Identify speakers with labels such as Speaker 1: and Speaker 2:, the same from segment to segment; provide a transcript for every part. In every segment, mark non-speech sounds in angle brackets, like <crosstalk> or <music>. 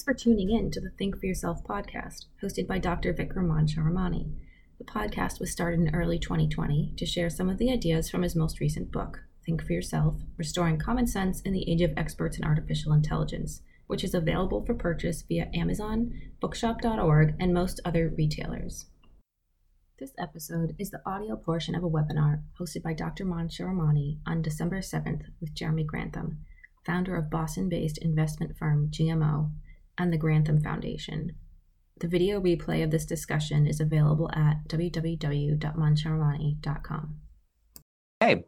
Speaker 1: Thanks for tuning in to the Think for Yourself podcast, hosted by Dr. Vikram Mansharamani. The podcast was started in early 2020 to share some of the ideas from his most recent book, Think for Yourself Restoring Common Sense in the Age of Experts in Artificial Intelligence, which is available for purchase via Amazon, bookshop.org, and most other retailers. This episode is the audio portion of a webinar hosted by Dr. Mansharamani on December 7th with Jeremy Grantham, founder of Boston based investment firm GMO and the Grantham Foundation. The video replay of this discussion is available at www.mansharamani.com.
Speaker 2: Hey,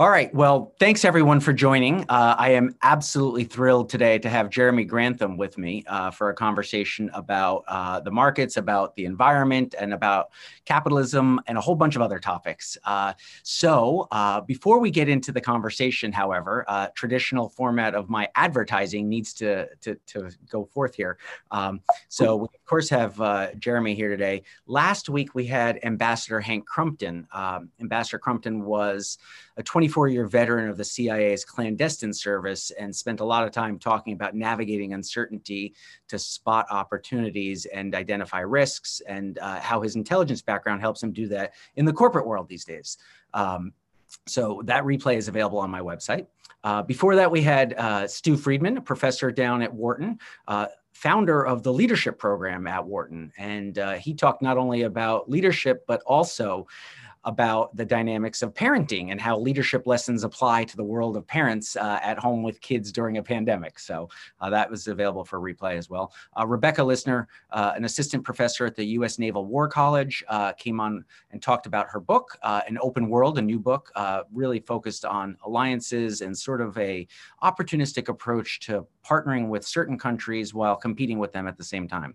Speaker 2: all right. Well, thanks everyone for joining. Uh, I am absolutely thrilled today to have Jeremy Grantham with me uh, for a conversation about uh, the markets, about the environment, and about capitalism, and a whole bunch of other topics. Uh, so, uh, before we get into the conversation, however, uh, traditional format of my advertising needs to to, to go forth here. Um, so, we course have Jeremy here today. Last week we had Ambassador Hank Crumpton. Um, Ambassador Crumpton was a 24 year veteran of the CIA's clandestine service and spent a lot of time talking about navigating uncertainty to spot opportunities and identify risks, and uh, how his intelligence background helps him do that in the corporate world these days. Um, so that replay is available on my website. Uh, before that, we had uh, Stu Friedman, a professor down at Wharton, uh, founder of the leadership program at Wharton. And uh, he talked not only about leadership, but also about the dynamics of parenting and how leadership lessons apply to the world of parents uh, at home with kids during a pandemic. So uh, that was available for replay as well. Uh, Rebecca Lissner, uh, an assistant professor at the U.S. Naval War College, uh, came on and talked about her book, uh, An Open World, a new book, really focused on alliances and sort of a opportunistic approach to partnering with certain countries while competing with them at the same time.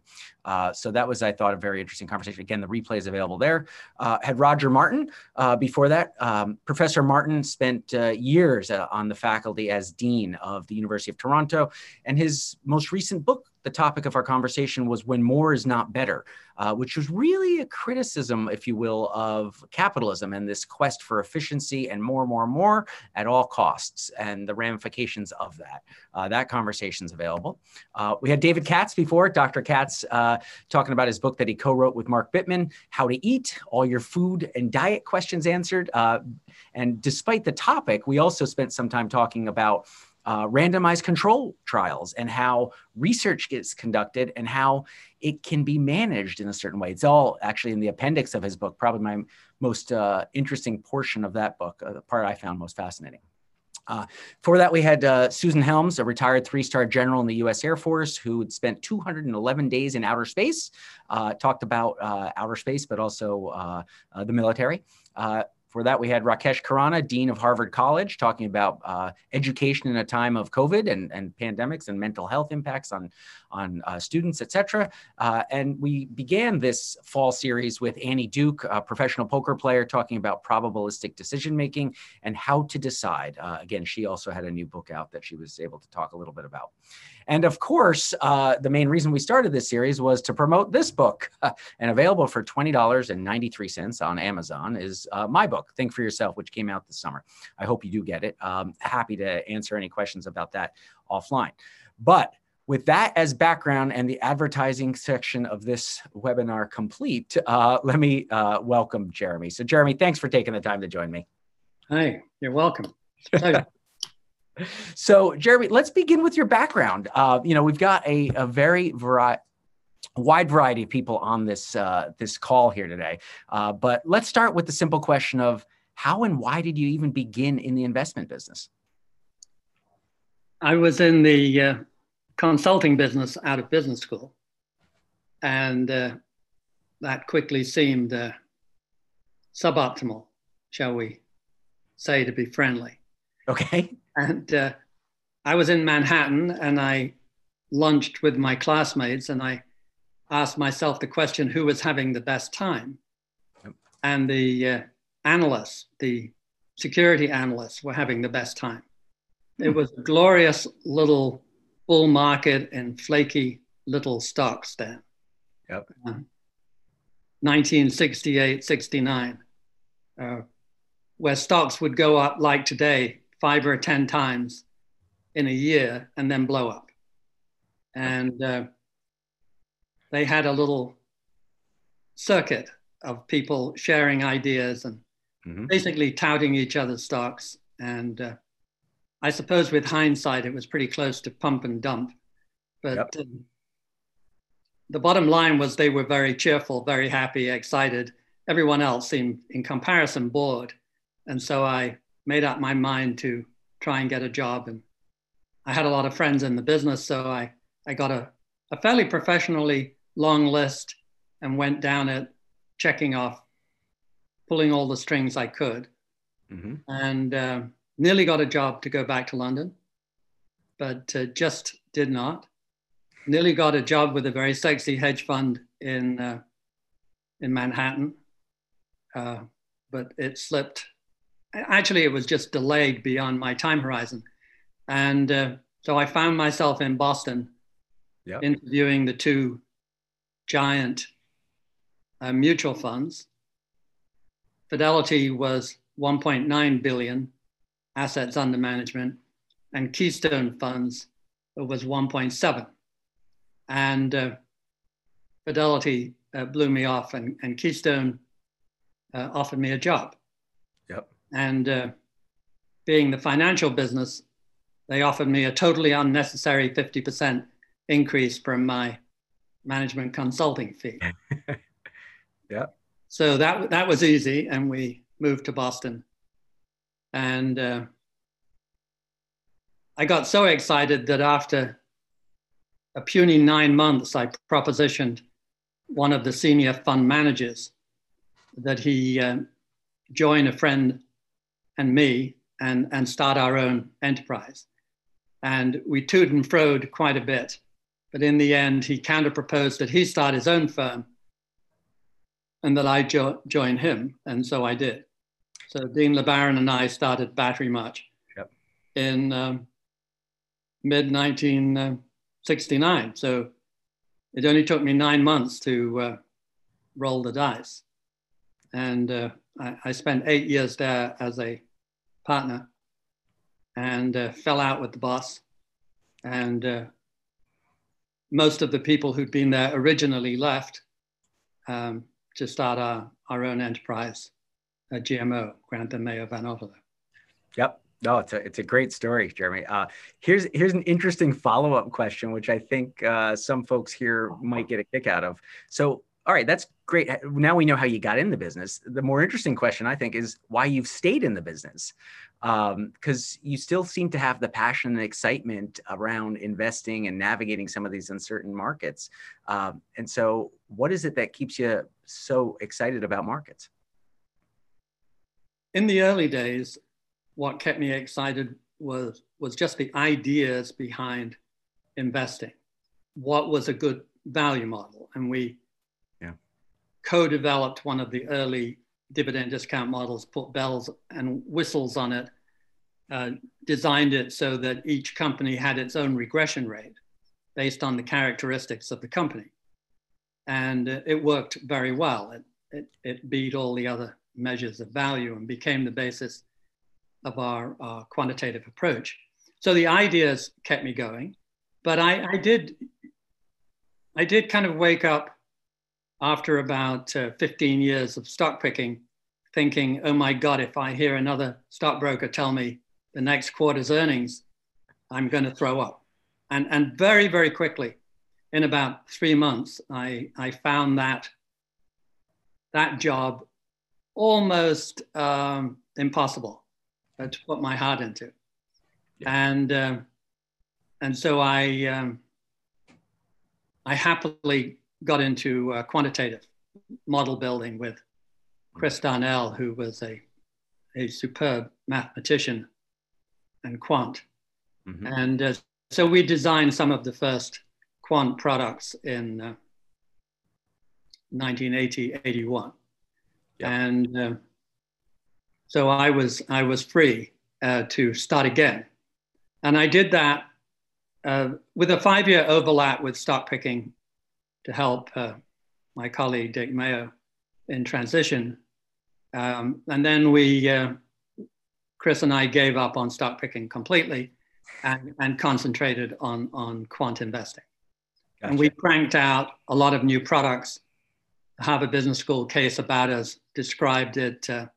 Speaker 2: so that was, I thought, a very interesting conversation. Again, the replay is available there. had Roger Martin Martin. Uh, before that, um, Professor Martin spent uh, years uh, on the faculty as Dean of the University of Toronto, and his most recent book the topic of our conversation was when more is not better, uh, which was really a criticism, if you will, of capitalism and this quest for efficiency and more, more, more at all costs and the ramifications of that. Uh, that conversation is available. Uh, we had David Katz before, Dr. Katz, uh, talking about his book that he co wrote with Mark Bittman, How to Eat, All Your Food and Diet Questions Answered. Uh, and despite the topic, we also spent some time talking about uh, randomized control trials and how research gets conducted and how it can be managed in a certain way. It's all actually in the appendix of his book, probably my most uh, interesting portion of that book, uh, the part I found most fascinating. Uh, for that, we had uh, Susan Helms, a retired three star general in the US Air Force who had spent 211 days in outer space, uh, talked about uh, outer space, but also uh, uh, the military. For that, we had Rakesh Khurana, Dean of Harvard College, talking about uh, education in a time of COVID and, and pandemics and mental health impacts on, on uh, students, et cetera. Uh, and we began this fall series with Annie Duke, a professional poker player, talking about probabilistic decision making and how to decide. Uh, again, she also had a new book out that she was able to talk a little bit about. And of course, uh, the main reason we started this series was to promote this book. <laughs> and available for $20.93 on Amazon is uh, my book, Think for Yourself, which came out this summer. I hope you do get it. Um, happy to answer any questions about that offline. But with that as background and the advertising section of this webinar complete, uh, let me uh, welcome Jeremy. So, Jeremy, thanks for taking the time to join me.
Speaker 3: Hi, you're welcome. <laughs>
Speaker 2: so, Jeremy, let's begin with your background. Uh, you know, we've got a, a very vari- wide variety of people on this uh, this call here today, uh, but let's start with the simple question of how and why did you even begin in the investment business?
Speaker 3: I was in the uh, consulting business out of business school, and uh, that quickly seemed uh, suboptimal, shall we say, to be friendly.
Speaker 2: Okay.
Speaker 3: And uh, I was in Manhattan and I lunched with my classmates and I asked myself the question who was having the best time? Yep. And the uh, analysts, the security analysts, were having the best time. It was a glorious little bull market and flaky little stocks then.
Speaker 2: Yep.
Speaker 3: Uh, 1968, 69, uh, where stocks would go up like today five or 10 times in a year and then blow up. And uh, they had a little circuit of people sharing ideas and mm-hmm. basically touting each other's stocks. And uh, I suppose with hindsight, it was pretty close to pump and dump. But yep. um, the bottom line was they were very cheerful, very happy, excited. Everyone else seemed, in comparison, bored. And so I made up my mind to try and get a job. And I had a lot of friends in the business, so I, I got a, a fairly professionally long list and went down it, checking off, pulling all the strings I could. Mm-hmm. And uh, nearly got a job to go back to London, but uh, just did not nearly got a job with a very sexy hedge fund in uh, in Manhattan, uh, but it slipped. Actually, it was just delayed beyond my time horizon, and uh, so I found myself in Boston, yep. interviewing the two giant uh, mutual funds. Fidelity was 1.9 billion assets under management, and Keystone Funds was 1.7 and uh, Fidelity uh, blew me off, and, and Keystone uh, offered me a job.
Speaker 2: Yep.
Speaker 3: And uh, being the financial business, they offered me a totally unnecessary 50% increase from my management consulting fee. <laughs>
Speaker 2: yeah.
Speaker 3: So that, that was easy, and we moved to Boston. And uh, I got so excited that after a puny nine months, I propositioned one of the senior fund managers that he uh, join a friend and me and, and start our own enterprise. And we toed and froed quite a bit. But in the end, he counter proposed that he start his own firm and that I jo- join him. And so I did. So Dean LeBaron and I started Batterymarch yep. in um, mid 1969. So it only took me nine months to uh, roll the dice. And uh, I, I, spent eight years there as a partner and uh, fell out with the boss. And uh, most of the people who'd been there originally left um, to start our, our own enterprise, GMO, Grantham Mayo Van Otterloo.
Speaker 2: Yep. No, it's a it's a great story, Jeremy. Uh, here's here's an interesting follow up question, which I think uh, some folks here might get a kick out of. So, all right, that's great. Now we know how you got in the business. The more interesting question, I think, is why you've stayed in the business, because um, you still seem to have the passion and excitement around investing and navigating some of these uncertain markets. Um, and so, what is it that keeps you so excited about markets?
Speaker 3: In the early days, what kept me excited was was just the ideas behind investing. What was a good value model? And we yeah. co-developed one of the early dividend discount models, put bells and whistles on it, uh, designed it so that each company had its own regression rate based on the characteristics of the company. And it worked very well. It, it, it beat all the other measures of value and became the basis of our uh, quantitative approach. So the ideas kept me going, but I, I did, I did kind of wake up after about uh, 15 years of stock picking, thinking, oh my God, if I hear another stockbroker tell me the next quarter's earnings, I'm going to throw up. And, and very, very quickly, in about three months, I, I found that that job almost um, impossible uh, to put my heart into. Yeah. And uh, and so I um, I happily got into uh, quantitative model building with Chris Darnell, who was a a superb mathematician and quant. Mm-hmm. And uh, so we designed some of the first quant products in uh, 1980, 81. Yeah. And uh, so I was I was free uh, to start again, and I did that uh, with a five-year overlap with stock picking to help uh, my colleague Dick Mayo in transition, um, and then we uh, Chris and I gave up on stock picking completely, and, and concentrated on on quant investing. Gotcha. And we cranked out a lot of new products. Harvard Business School case about us described it uh,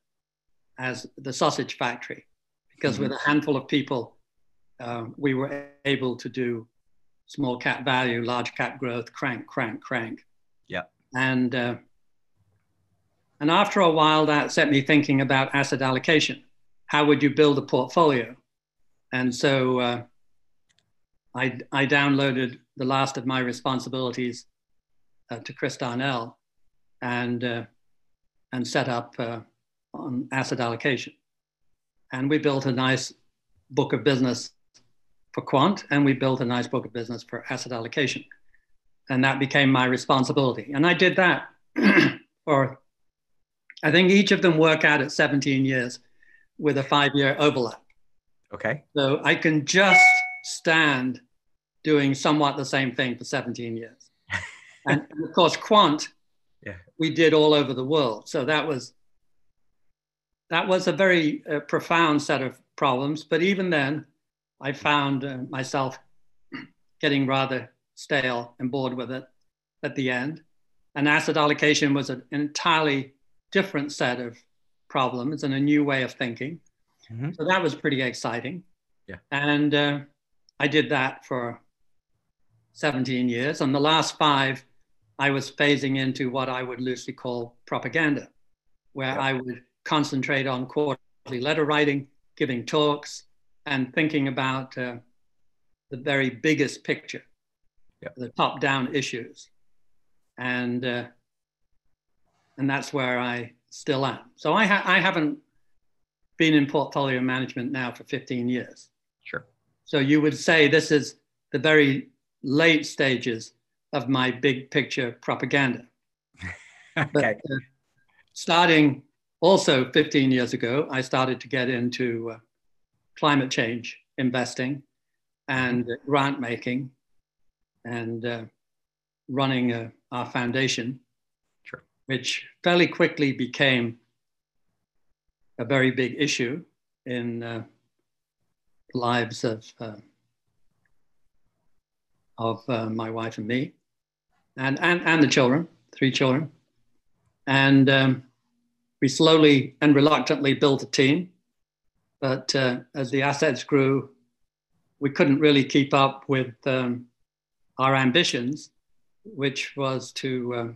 Speaker 3: as the sausage factory, because mm-hmm. with a handful of people, uh, we were able to do small cap value, large cap growth, crank, crank, crank.
Speaker 2: Yeah.
Speaker 3: And uh, and after a while, that set me thinking about asset allocation. How would you build a portfolio? And so uh, I, I downloaded the last of my responsibilities uh, to Chris Darnell and, uh, and set up uh, on asset allocation. And we built a nice book of business for quant, and we built a nice book of business for asset allocation. And that became my responsibility. And I did that <clears throat> for, I think each of them work out at 17 years with a five year overlap.
Speaker 2: Okay.
Speaker 3: So I can just stand doing somewhat the same thing for 17 years. <laughs> and, and, of course, quant. We did all over the world. So that was that was a very uh, profound set of problems. But even then, I found uh, myself getting rather stale and bored with it at the end. And asset allocation was an entirely different set of problems and a new way of thinking. Mm-hmm. So that was pretty exciting.
Speaker 2: Yeah.
Speaker 3: And uh, I did that for 17 years. And the last five, I was phasing into what I would loosely call propaganda, where yeah. I would concentrate on quarterly letter writing, giving talks, and thinking about uh, the very biggest picture,
Speaker 2: yep.
Speaker 3: the top down issues. And, uh, and that's where I still am. So I, ha- I haven't been in portfolio management now for 15 years.
Speaker 2: Sure.
Speaker 3: So you would say this is the very late stages of my big picture propaganda. <laughs>
Speaker 2: okay. But, uh,
Speaker 3: starting also 15 years ago, I started to get into uh, climate change investing and uh, grant making and uh, running uh, our foundation,
Speaker 2: sure.
Speaker 3: which fairly quickly became a very big issue in uh, lives of uh, of uh, my wife and me, and, and, and the children, three children. And um, we slowly and reluctantly built a team. But uh, as the assets grew, we couldn't really keep up with um, our ambitions, which was to, uh,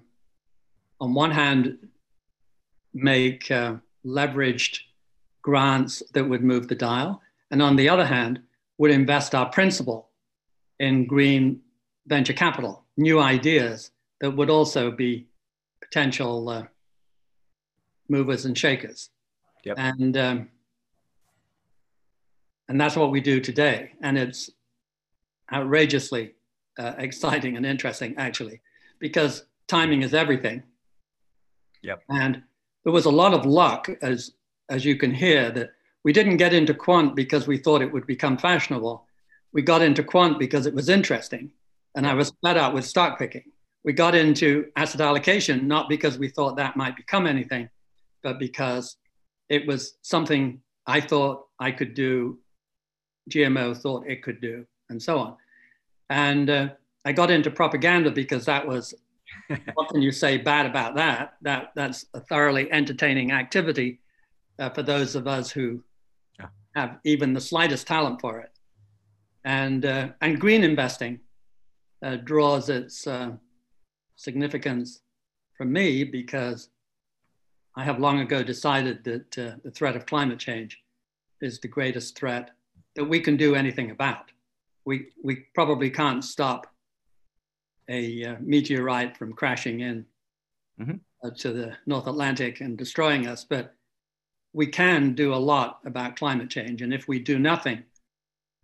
Speaker 3: on one hand, make uh, leveraged grants that would move the dial, and on the other hand, would invest our principal in green venture capital, new ideas that would also be potential uh, movers and shakers.
Speaker 2: Yep.
Speaker 3: And um, and that's what we do today. And it's outrageously uh, exciting and interesting, actually, because timing is everything.
Speaker 2: Yep.
Speaker 3: And there was a lot of luck, as as you can hear, that we didn't get into quant because we thought it would become fashionable we got into quant because it was interesting. And I was flat out with stock picking. We got into asset allocation not because we thought that might become anything, but because it was something I thought I could do, GMO thought it could do, and so on. And uh, I got into propaganda because that was <laughs> what can you say bad about that? That that's a thoroughly entertaining activity uh, for those of us who yeah. have even the slightest talent for it. And, uh, and green investing uh, draws its uh, significance from me because I have long ago decided that uh, the threat of climate change is the greatest threat that we can do anything about. We, we probably can't stop a uh, meteorite from crashing in mm-hmm. Uh, to the North Atlantic and destroying us, but we can do a lot about climate change. And if we do nothing,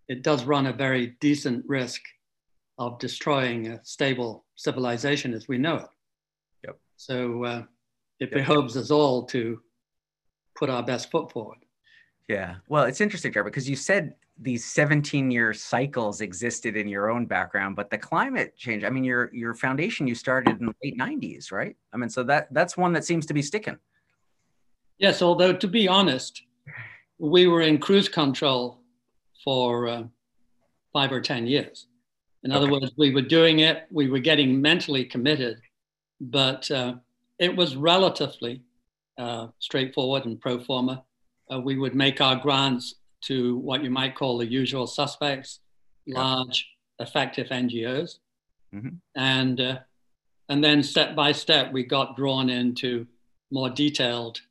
Speaker 3: it does run a very decent risk of destroying a stable civilization as we know it.
Speaker 2: Yep.
Speaker 3: So uh, it yep. behoves us all to put our best foot forward.
Speaker 2: Yeah. Well, it's interesting, Jeremy, because you said these 17 year cycles existed in your own background, but the climate change, I mean, your your foundation you started in the late 90s, right? I mean, so that that's one that seems to be sticking.
Speaker 3: Yes, although to be honest, we were in cruise control for uh, five or 10 years. In other words, we were doing it, we were getting mentally committed, but uh, it was relatively uh, straightforward and pro forma. Uh, we would make our grants to what you might call the usual suspects, large, effective NGOs. Mm-hmm. And, uh, and then step by step, we got drawn into more detailed,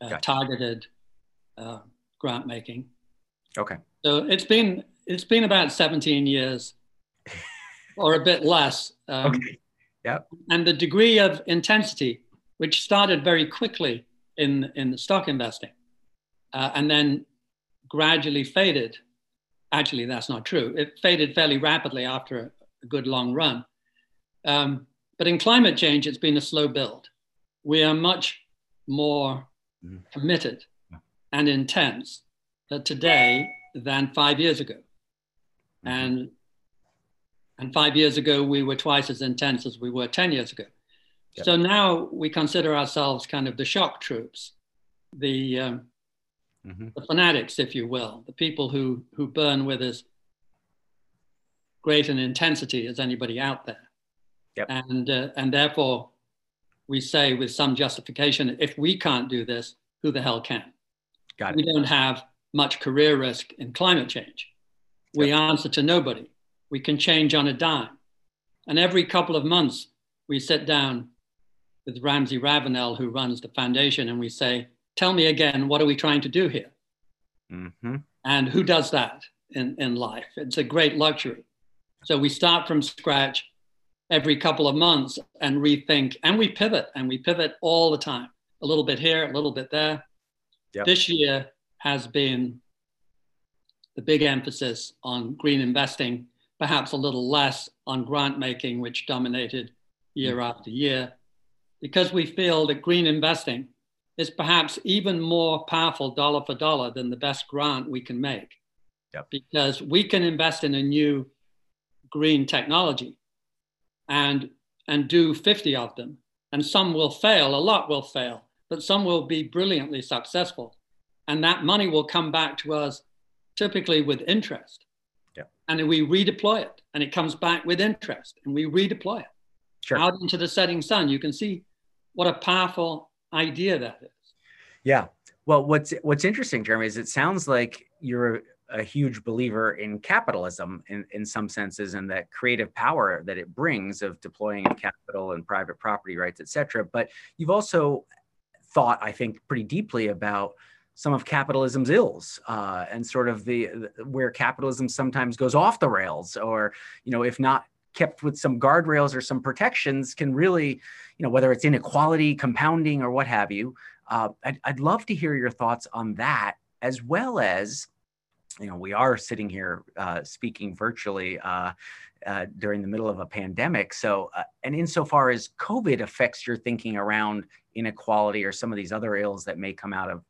Speaker 3: uh, gotcha. targeted uh, grant making.
Speaker 2: Okay.
Speaker 3: So it's been, it's been about 17 years or a bit less.
Speaker 2: Um, okay. Yep.
Speaker 3: And the degree of intensity, which started very quickly in, in stock investing uh, and then gradually faded. Actually, that's not true. It faded fairly rapidly after a, good long run. Um, but in climate change, it's been a slow build. We are much more mm-hmm. committed and intense uh, today than five years ago. Mm-hmm. And and five years ago, we were twice as intense as we were 10 years ago. Yep. So now we consider ourselves kind of the shock troops, the, um, mm-hmm. the fanatics, if you will, the people who, who burn with as great an intensity as anybody out there.
Speaker 2: Yep.
Speaker 3: And, uh, and therefore, we say with some justification if we can't do this, who the hell can?
Speaker 2: Got it.
Speaker 3: We don't have much career risk in climate change. We answer to nobody we can change on a dime. And every couple of months, we sit down with Ramsay Ravenel, who runs the foundation, and we say, Tell me again, what are we trying to do here? Mm-hmm. And who does that in, in life? It's a great luxury. So we start from scratch every couple of months and rethink, and we pivot, and we pivot all the time a little bit here, a little bit there. Yep. This year has been the big emphasis on green investing perhaps a little less on grant making, which dominated year mm. after year, because we feel that green investing is perhaps even more powerful dollar for dollar than the best grant we can make.
Speaker 2: Yep.
Speaker 3: Because we can invest in a new green technology and, and do 50 of them. And some will fail, a lot will fail, but some will be brilliantly successful. And that money will come back to us typically with interest and we redeploy it and it comes back with interest and we redeploy it
Speaker 2: sure.
Speaker 3: out into the setting sun. You can see what a powerful idea that is.
Speaker 2: Yeah. Well, what's what's interesting, Jeremy, is it sounds like you're a huge believer in capitalism in, in some senses and that creative power that it brings of deploying capital and private property rights, et cetera. But you've also thought, I think, pretty deeply about some of capitalism's ills uh, and sort of the, the, where capitalism sometimes goes off the rails or you know if not kept with some guardrails or some protections can really you know whether it's inequality compounding or what have you uh, I'd, I'd love to hear your thoughts on that as well as you know we are sitting here uh, speaking virtually uh, uh, during the middle of a pandemic. So, uh, and insofar as COVID affects your thinking around inequality or some of these other ills that may come out of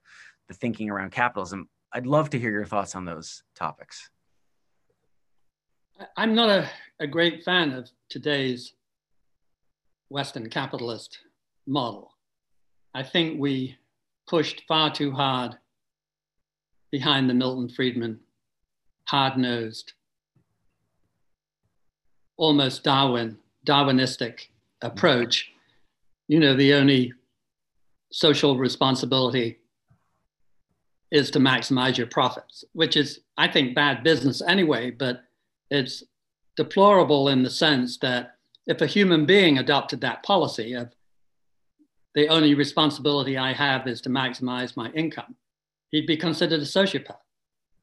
Speaker 2: the thinking around capitalism. I'd love to hear your thoughts on those topics.
Speaker 3: I'm not a, a great fan of today's Western capitalist model. I think we pushed far too hard behind the Milton Friedman hard nosed, almost Darwin, Darwinistic approach. You know, the only social responsibility is to maximize your profits, which is, I think, bad business anyway, but it's deplorable in the sense that if a human being adopted that policy of the only responsibility I have is to maximize my income, he'd be considered a sociopath.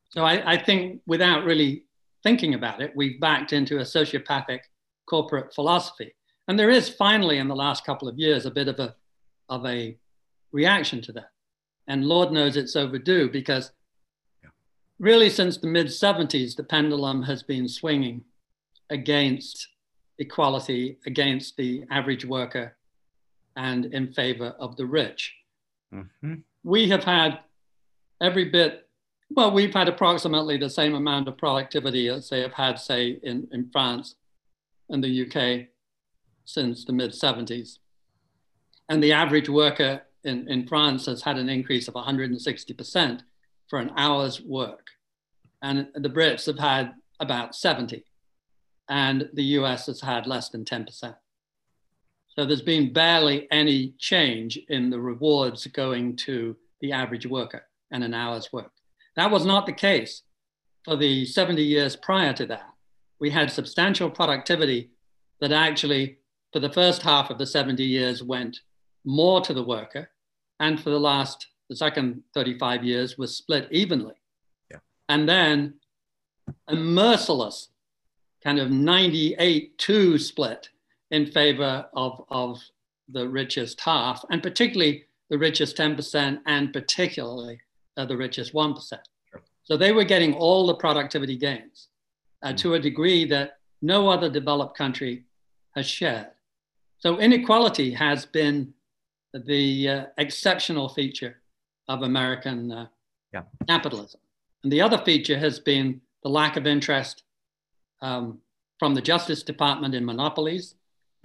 Speaker 3: So I, I think without really thinking about it, we've backed into a sociopathic corporate philosophy. And there is finally in the last couple of years a bit of a, of a reaction to that. And Lord knows it's overdue because really since the mid 70s, the pendulum has been swinging against equality, against the average worker, and in favor of the rich. Mm-hmm. We have had every bit, well, we've had approximately the same amount of productivity as they have had, say, in, in France and the UK since the mid 70s. And the average worker in, in France has had an increase of 160% for an hour's work. And the Brits have had about 70. and the US has had less than 10%. So there's been barely any change in the rewards going to the average worker and an hour's work. That was not the case for the 70 years prior to that. We had substantial productivity that actually, for the first half of the 70 years, went more to the worker, and for the last, the second 35 years, was split evenly. Yeah. And then a merciless kind of 98 2 split in favor of, of the richest half, and particularly the richest 10%, and particularly uh, the richest 1%. Sure. So they were getting all the productivity gains uh, mm-hmm. to a degree that no other developed country has shared. So inequality has been the uh, exceptional feature of American uh, yeah. capitalism. And the other feature has been the lack of interest um, from the Justice Department in monopolies.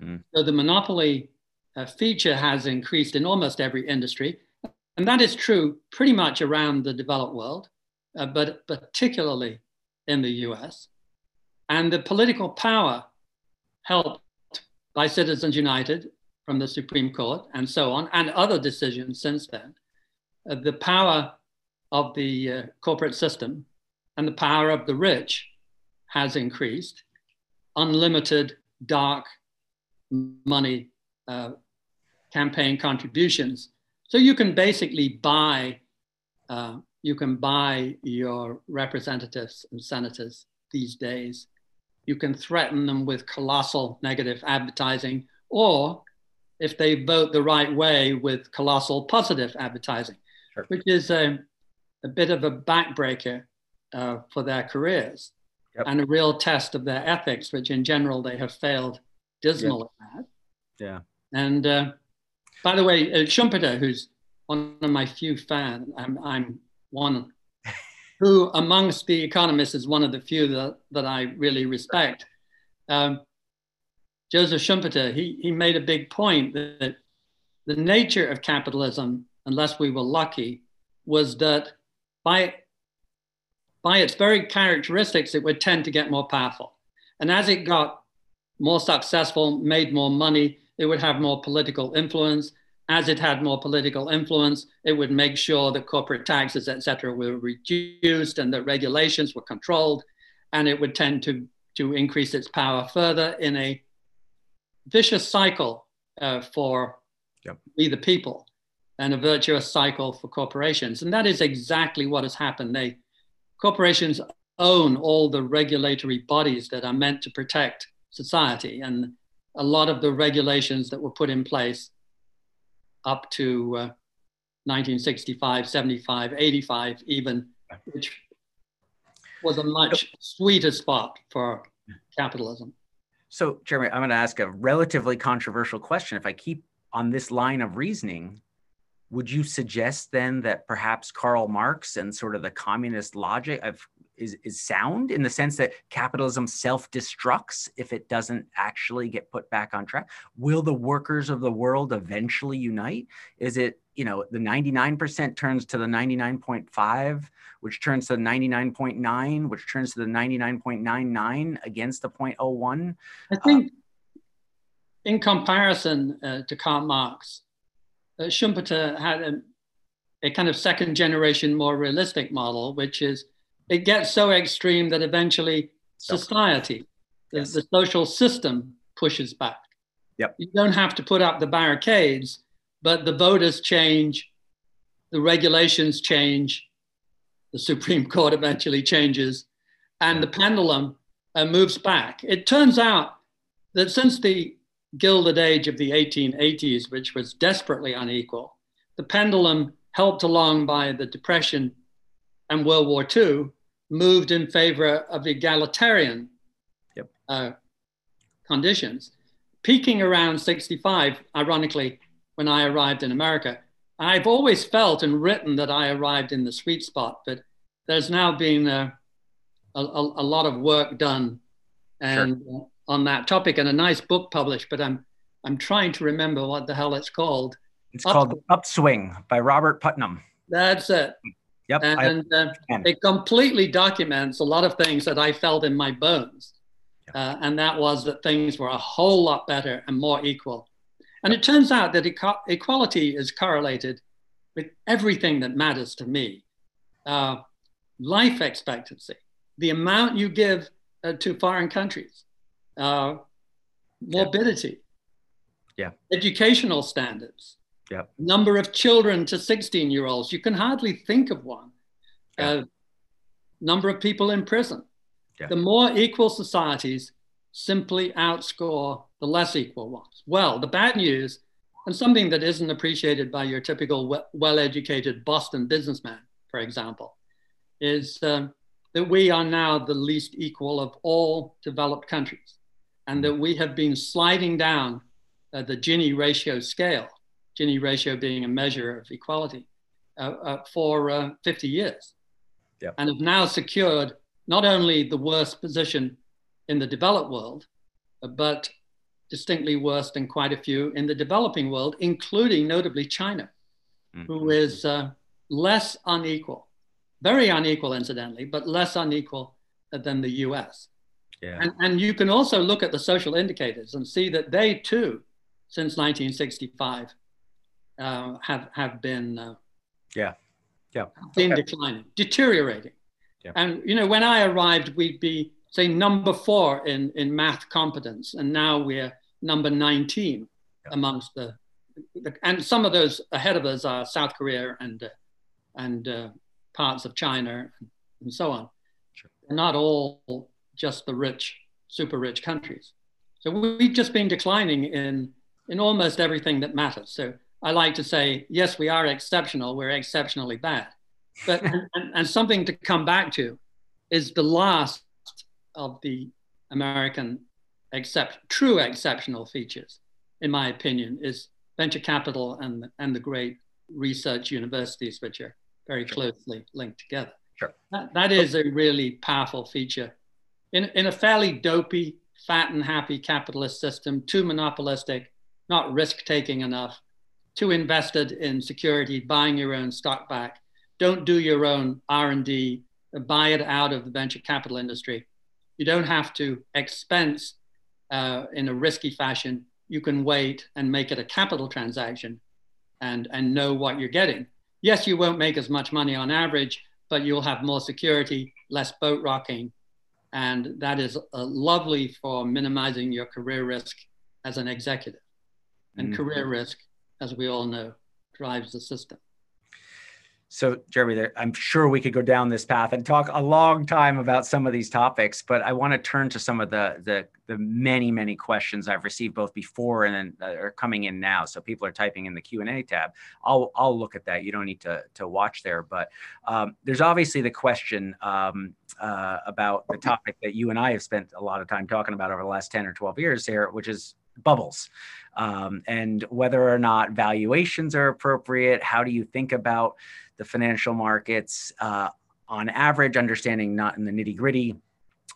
Speaker 3: Mm. So the monopoly uh, feature has increased in almost every industry. And that is true pretty much around the developed world, uh, but particularly in the US. And the political power helped by Citizens United from the Supreme Court and so on, and other decisions since then, uh, the power of the uh, corporate system and the power of the rich has increased. Unlimited dark money uh, campaign contributions. So you can basically buy, uh, you can buy your representatives and senators these days. You can threaten them with colossal negative advertising, or if they vote the right way with colossal positive advertising, sure. which is a, a, bit of a backbreaker uh, for their careers yep. and a real test of their ethics, which in general they have failed dismally yep. at.
Speaker 2: Yeah.
Speaker 3: And uh, by the way, uh, Schumpeter, who's one of my few fans, I'm, I'm one <laughs> who amongst the economists is one of the few that, that I really respect. Um, Joseph Schumpeter, he, he made a big point that the nature of capitalism, unless we were lucky, was that by, by its very characteristics, it would tend to get more powerful. And as it got more successful, made more money, it would have more political influence. As it had more political influence, it would make sure that corporate taxes, et cetera, were reduced and that regulations were controlled. And it would tend to, to increase its power further in a vicious cycle uh, for yep. we the people and a virtuous cycle for corporations. And that is exactly what has happened. They corporations own all the regulatory bodies that are meant to protect society. And a lot of the regulations that were put in place up to uh, 1965, 75, 85, even, which was a much sweeter spot for capitalism.
Speaker 2: So, Jeremy, I'm going to ask a relatively controversial question. If I keep on this line of reasoning, would you suggest then that perhaps Karl Marx and sort of the communist logic of is, is sound in the sense that capitalism self-destructs if it doesn't actually get put back on track? Will the workers of the world eventually unite? Is it, you know, the 99% turns to the 99.5, which turns to the 99.9, which turns to the 99.99 against the 0.01?
Speaker 3: I think uh, in comparison uh, to Karl Marx, uh, Schumpeter had a, a kind of second generation, more realistic model, which is it gets so extreme that eventually society, yes. the, the, social system pushes back.
Speaker 2: Yep.
Speaker 3: You don't have to put up the barricades, but the voters change, the regulations change, the Supreme <laughs> Court eventually changes, and the pendulum uh, moves back. It turns out that since the Gilded Age of the 1880s, which was desperately unequal, the pendulum helped along by the Depression and World War II moved in favor of egalitarian
Speaker 2: yep.
Speaker 3: uh, conditions, peaking around 65, ironically, when I arrived in America. I've always felt and written that I arrived in the sweet spot, but there's now been a, a, a lot of work done and sure. uh, on that topic and a nice book published, but I'm, I'm trying to remember what the hell it's called.
Speaker 2: It's Up- called Upswing by Robert Putnam.
Speaker 3: That's it.
Speaker 2: Yep.
Speaker 3: And uh, it completely documents a lot of things that I felt in my bones. uh, and that was that things were a whole lot better and more equal. And it turns out that eco- equality is correlated with everything that matters to me uh, life expectancy, the amount you give uh, to foreign countries, uh, morbidity,
Speaker 2: yeah.
Speaker 3: educational standards,
Speaker 2: yeah.
Speaker 3: number of children to 16 year olds. You can hardly think of one. Yeah. Uh, number of people in prison. Yeah. The more equal societies simply outscore the less equal ones. Well, the bad news, and something that isn't appreciated by your typical well educated Boston businessman, for example, is um, that we are now the least equal of all developed countries, and that we have been sliding down uh, the Gini ratio scale, Gini ratio being a measure of equality, uh, uh, for uh, 50 years.
Speaker 2: Yep.
Speaker 3: And have now secured not only the worst position in the developed world, uh, but distinctly worse than quite a few in the developing world, including notably China, mm-hmm. who is uh, less unequal, very unequal, incidentally, but less unequal than the US.
Speaker 2: Yeah.
Speaker 3: And, and you can also look at the social indicators and see that they too, since 1965, uh, have, have been uh,
Speaker 2: yeah. Yeah.
Speaker 3: been okay. declining, deteriorating.
Speaker 2: Yeah.
Speaker 3: And you know, when I arrived, we'd be say number four in, in math competence, and now we're number 19 yeah. amongst the, the, and some of those ahead of us are South Korea and uh, and uh, parts of China and so on.
Speaker 2: Sure.
Speaker 3: Not all just the rich, super rich countries. So we've just been declining in in almost everything that matters. So I like to say, yes, we are exceptional. We're exceptionally bad. But <laughs> and, and, something to come back to is the last of the American except true exceptional features, in my opinion, is venture capital and and the great research universities, which are very closely linked together.
Speaker 2: Sure.
Speaker 3: That, that is a really powerful feature. In, in a fairly dopey, fat and happy capitalist system, too monopolistic, not risk taking enough, too invested in security, buying your own stock back, don't do your own R&D, buy it out of the venture capital industry. You don't have to expense uh, in a risky fashion. You can wait and make it a capital transaction and, and know what you're getting. Yes, you won't make as much money on average, but you'll have more security, less boat rocking. And that is uh, lovely for minimizing your career risk as an executive. And mm-hmm. career risk, as we all know, drives the system.
Speaker 2: So, Jeremy, I'm sure we could go down this path and talk a long time about some of these topics, but I want to turn to some of the the, the many many questions I've received both before and then uh, are coming in now. So people are typing in the Q and A tab. I'll I'll look at that. You don't need to to watch there, but um, there's obviously the question um, uh, about the topic that you and I have spent a lot of time talking about over the last ten or twelve years here, which is bubbles um, and whether or not valuations are appropriate. How do you think about the financial markets uh, on average, understanding not in the nitty gritty?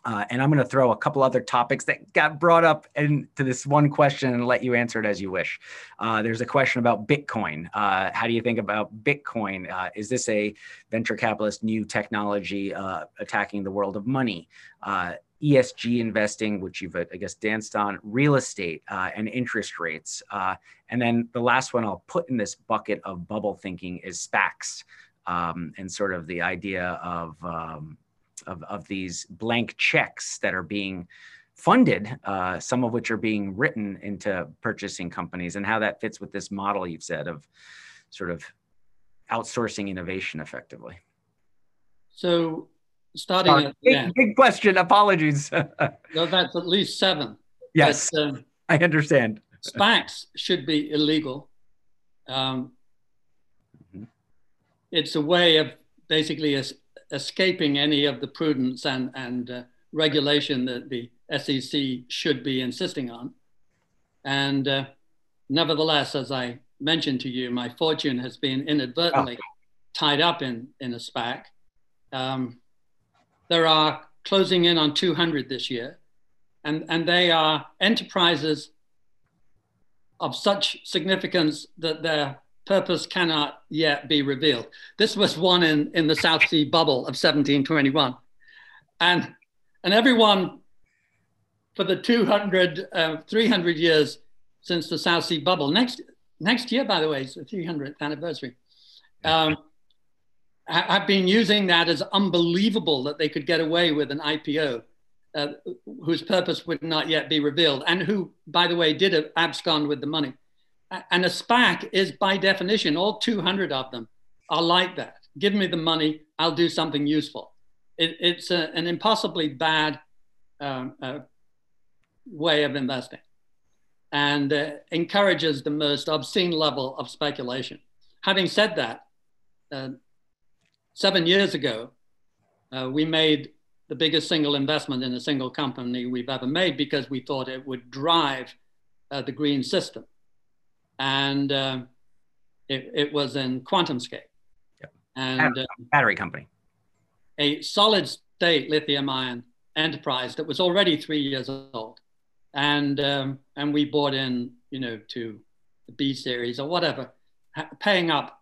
Speaker 2: Uh, and I'm going to throw a couple other topics that got brought up into this one question and let you answer it as you wish. Uh, there's a question about Bitcoin. Uh, how do you think about Bitcoin? Uh, is this a venture capitalist new technology uh, attacking the world of money? ESG investing, which you've, I guess, danced on, real estate uh, and interest rates. Uh, and then the last one I'll put in this bucket of bubble thinking is SPACs um, and sort of the idea of, um, of, of, these blank checks that are being funded, uh, some of which are being written into purchasing companies and how that fits with this model you've said of sort of outsourcing innovation effectively.
Speaker 3: So starting at
Speaker 2: big, big, question. Apologies. <laughs>
Speaker 3: no, that's at least seven.
Speaker 2: Yes, but, um, I understand.
Speaker 3: SPACs should be illegal. Um, mm-hmm. It's a way of basically es- escaping any of the prudence and, and uh, regulation that the SEC should be insisting on. And uh, nevertheless, as I mentioned to you, my fortune has been inadvertently oh. tied up in, in a SPAC. Um, there are closing in on 200 this year, and, and they are enterprises of such significance that their purpose cannot yet be revealed. This was one in, in the South Sea bubble of 1721. And, and everyone for the 200, uh, 300 years since the South Sea bubble. Next, next year, by the way, is the 300th anniversary. Um, have been using that as unbelievable that they could get away with an IPO uh, whose purpose would not yet be revealed, and who, by the way, did abscond with the money. And a SPAC is, by definition, all 200 of them are like that. Give me the money, I'll do something useful. It, it's a, an impossibly bad um, uh, way of investing and uh, encourages the most obscene level of speculation. Having said that, uh, seven years ago, uh, we made the biggest single investment in a single company we've ever made because we thought it would drive uh, the green system. And uh, it, it, was in QuantumScape.
Speaker 2: Yep. And uh, battery company.
Speaker 3: A solid state lithium ion enterprise that was already three years old. And, um, and we bought in, you know, to the B series or whatever, paying up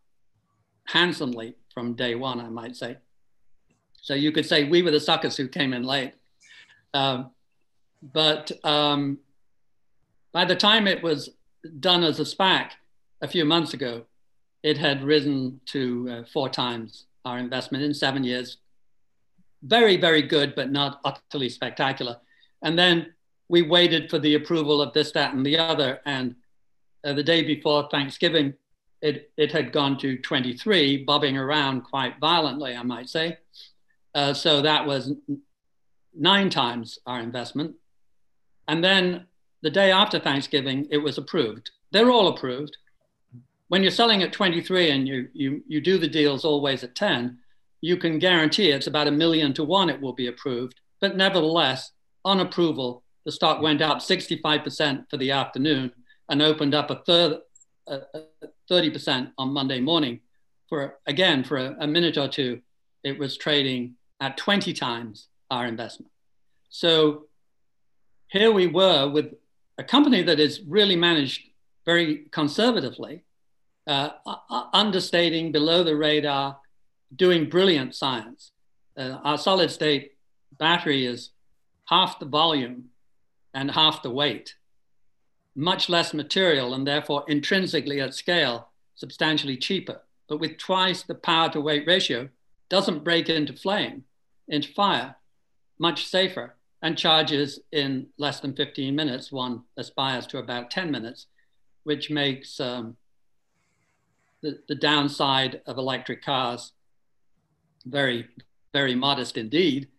Speaker 3: handsomely from day one, I might say. So you could say we were the suckers who came in late. Um, but um, by the time it was done as a SPAC a few months ago, it had risen to uh, four times our investment in seven years. Very, very good, but not utterly spectacular. And then we waited for the approval of this, that, and the other. And uh, the day before Thanksgiving, it, it had gone to 23, bobbing around quite violently, I might say. Uh, so that was nine times our investment. And then the day after Thanksgiving, it was approved. They're all approved. When you're selling at 23 and you, you, you do the deals always at 10, you can guarantee it's about a million to one it will be approved. But nevertheless, on approval, the stock went up 65% for the afternoon and opened up a third, 30% on Monday morning. For again, for a, a minute or two, it was trading at 20 times our investment. So here we were with a company that is really managed very conservatively, uh, understating below the radar, doing brilliant science. Uh, our solid state battery is half the volume and half the weight, much less material, and therefore intrinsically at scale, substantially cheaper. But with twice the power to weight ratio, doesn't break into flame, into fire, much safer, and charges in less than 15 minutes. One aspires to about 10 minutes, which makes um, the, the downside of electric cars very, very modest indeed.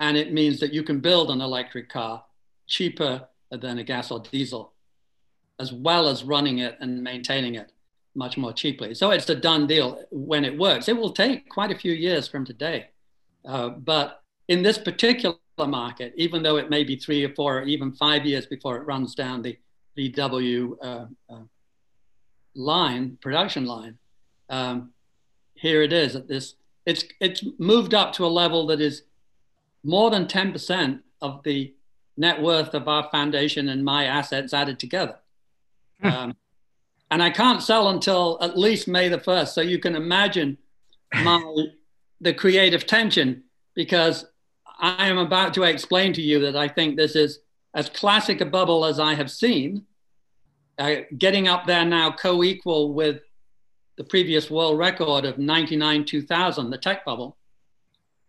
Speaker 3: And it means that you can build an electric car cheaper than a gas or diesel, as well as running it and maintaining it much more cheaply. So it's a done deal when it works. It will take quite a few years from today. Uh, but in this particular market, even though it may be three or four or even five years before it runs down the VW uh, uh, line, production line, um, here it is at this, it's, it's moved up to a level that is more than 10% of the net worth of our foundation and my assets added together. Um, and I can't sell until at least May the 1st. So you can imagine my the creative tension because I am about to explain to you that I think this is as classic a bubble as I have seen, uh, getting up there now co-equal with the previous world record of 99 2000, the tech bubble.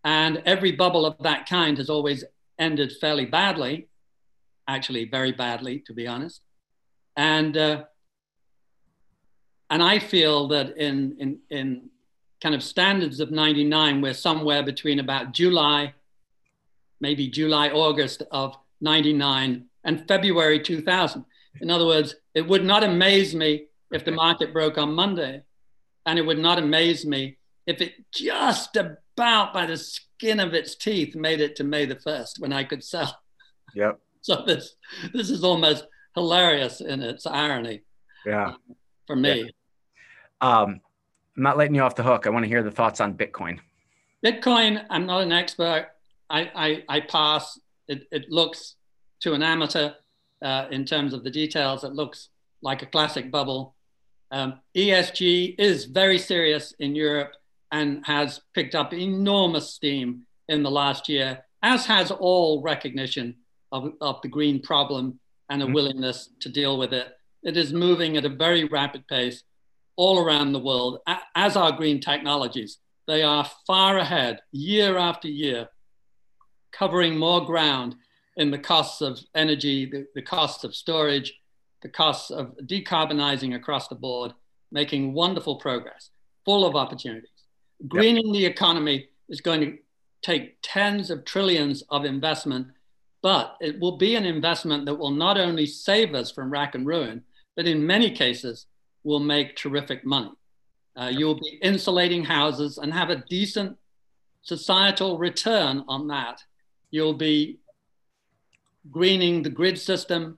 Speaker 3: And every bubble of that kind has always ended fairly badly, actually very badly, to be honest. And uh, and I feel that in, in, in kind of standards of 99, we're somewhere between about July, maybe July, August of 99 and February 2000. In other words, it would not amaze me if the market broke on Monday. And it would not amaze me if it just about by the skin of its teeth made it to May the 1st when I could sell.
Speaker 2: Yep. <laughs>
Speaker 3: so this, this is almost hilarious in its irony.
Speaker 2: Yeah
Speaker 3: for me.
Speaker 2: Yeah. Um, I'm not letting you off the hook. I want to hear the thoughts on Bitcoin.
Speaker 3: Bitcoin, I'm not an expert. I, I, I pass. It, it looks to an amateur uh, in terms of the details, it looks like a classic bubble. Um, ESG is very serious in Europe and has picked up enormous steam in the last year, as has all recognition of, of the green problem and a
Speaker 2: Mhm.
Speaker 3: willingness to deal with it. It is moving at a very rapid pace all around the world, as are green technologies. They are far ahead, year after year, covering more ground in the costs of energy, the, the costs of storage, the costs of decarbonizing across the board, making wonderful progress, full of opportunities. Greening the economy is going to take tens of trillions of investment, but it will be an investment that will not only save us from rack and ruin, but in many cases will make terrific money. Uh, you'll be insulating houses and have a decent societal return on that. You'll be greening the grid system,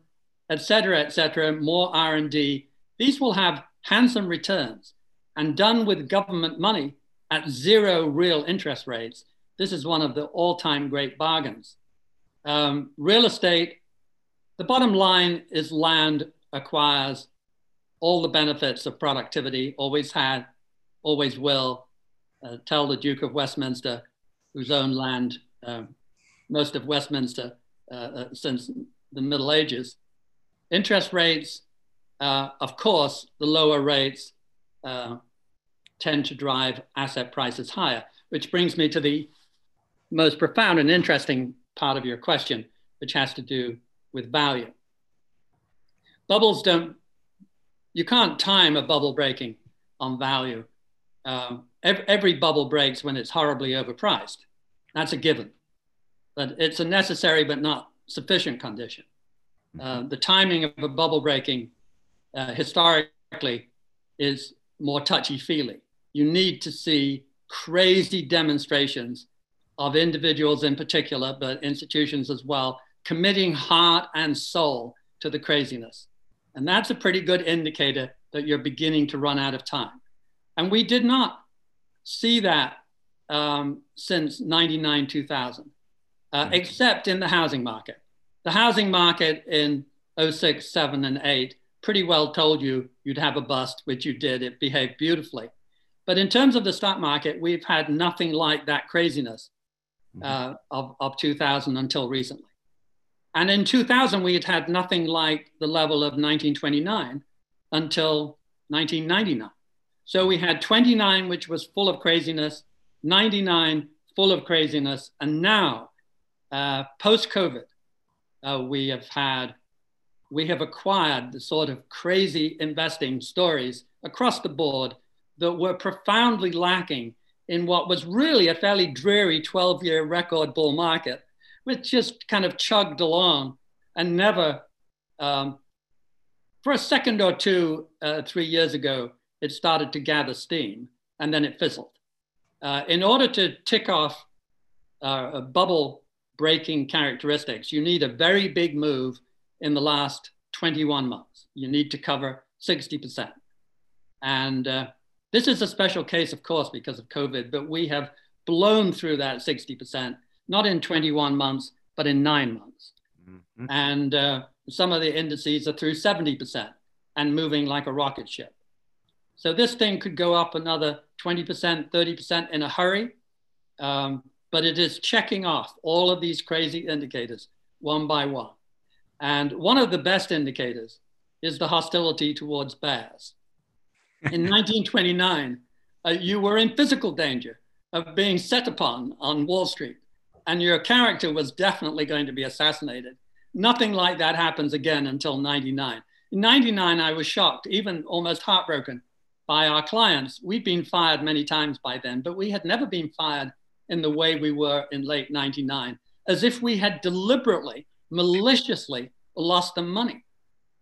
Speaker 3: et cetera, et cetera, more R&D. These will have handsome returns and done with government money at zero real interest rates. This is one of the all-time great bargains. Um, real estate, the bottom line is land acquires all the benefits of productivity, always had, always will. Uh, tell the Duke of Westminster, who's owned land, uh, most of Westminster uh, uh, since the Middle Ages. Interest rates, uh, of course, the lower rates uh, tend to drive asset prices higher, which brings me to the most profound and interesting part of your question, which has to do with value. Bubbles don't, you can't time a bubble breaking on value. Um, every, every bubble breaks when it's horribly overpriced. That's a given. But it's a necessary but not sufficient condition. Uh, the timing of a bubble breaking uh, historically is more touchy feely. You need to see crazy demonstrations of individuals in particular, but institutions as well, committing heart and soul to the craziness. And that's a pretty good indicator that you're beginning to run out of time. And we did not see that um, since 99, 2000, uh, except in the housing market. The housing market in 06, 7, and 8 pretty well told you you'd have a bust, which you did. It behaved beautifully. But in terms of the stock market, we've had nothing like that craziness uh, of, of 2000 until recently. And in 2000, we had had nothing like the level of 1929 until 1999. So we had 29, which was full of craziness, 99, full of craziness. And now, uh, post COVID, uh, we have had, we have acquired the sort of crazy investing stories across the board that were profoundly lacking in what was really a fairly dreary 12 year record bull market, which just kind of chugged along and never, um, for a second or two, uh, three years ago, it started to gather steam and then it fizzled. Uh, in order to tick off uh, bubble breaking characteristics, you need a very big move in the last 21 months. You need to cover 60%. And uh, this is a special case, of course, because of COVID, but we have blown through that 60%, not in 21 months, but in nine months. Mm-hmm. And uh, some of the indices are through 70% and moving like a rocket ship. So this thing could go up another 20%, 30% in a hurry, um, but it is checking off all of these crazy indicators one by one. And one of the best indicators is the hostility towards bears. In 1929, uh, you were in physical danger of being set upon on Wall Street, and your character was definitely going to be assassinated. Nothing like that happens again until 99. In 99, I was shocked, even almost heartbroken by our clients. We'd been fired many times by then, but we had never been fired in the way we were in late 99, as if we had deliberately, maliciously lost them money.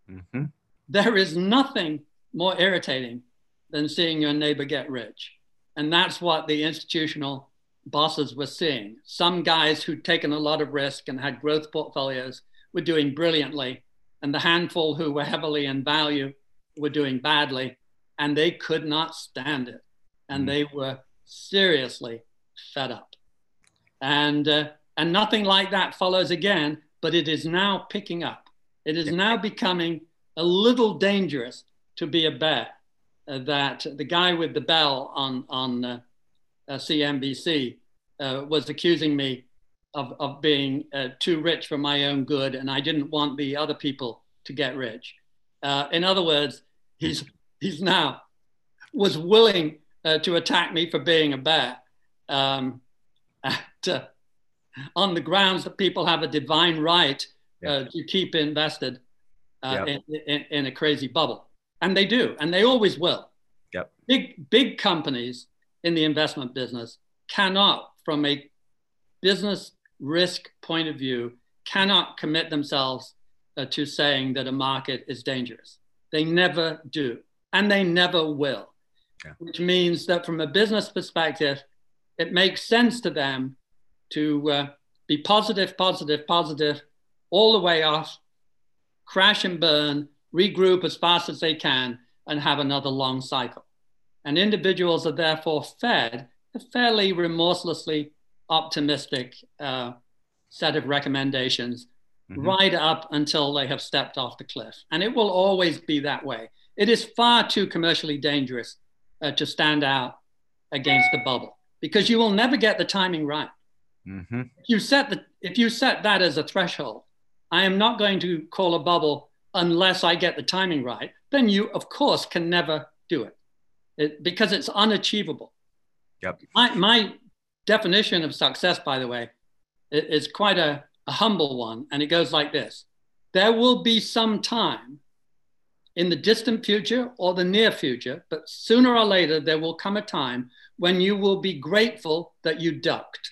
Speaker 3: Mm-hmm. There is nothing more irritating than seeing your neighbor get rich. And that's what the institutional bosses were seeing. Some guys who'd taken a lot of risk and had growth portfolios were doing brilliantly, and the handful who were heavily in value were doing badly, and they could not stand it. And mm. they were seriously fed up. And, uh, and nothing like that follows again, but it is now picking up. It is now becoming a little dangerous to be a bear. Uh, that the guy with the bell on, on uh, uh CNBC uh, was accusing me of, of being uh, too rich for my own good, and I didn't want the other people to get rich. Uh, in other words, he's he's now was willing uh, to attack me for being a bear, um, <laughs> at, uh, on the grounds that people have a divine right uh, to keep invested uh, in, in, in a crazy bubble, and they do, and they always will.
Speaker 2: Yep.
Speaker 3: Big big companies in the investment business cannot, from a business risk point of view, cannot commit themselves uh, to saying that a market is dangerous. They never do, and they never will. Yeah. Which means that from a business perspective, it makes sense to them to uh, be positive, positive, positive, all the way off, crash and burn, regroup as fast as they can, and have another long cycle. And individuals are therefore fed a fairly remorselessly optimistic uh, set of recommendations mm-hmm. right up until they have stepped off the cliff. And it will always be that way. It is far too commercially dangerous uh, to stand out against the bubble because you will never get the timing right. Mm-hmm. If you set the if you set that as a threshold, I am not going to call a bubble unless I get the timing right. Then you, of course, can never do it, it because it's unachievable.
Speaker 2: Yep.
Speaker 3: My my definition of success, by the way, is quite a, a humble one, and it goes like this: There will be some time in the distant future or the near future, but sooner or later there will come a time when you will be grateful that you ducked.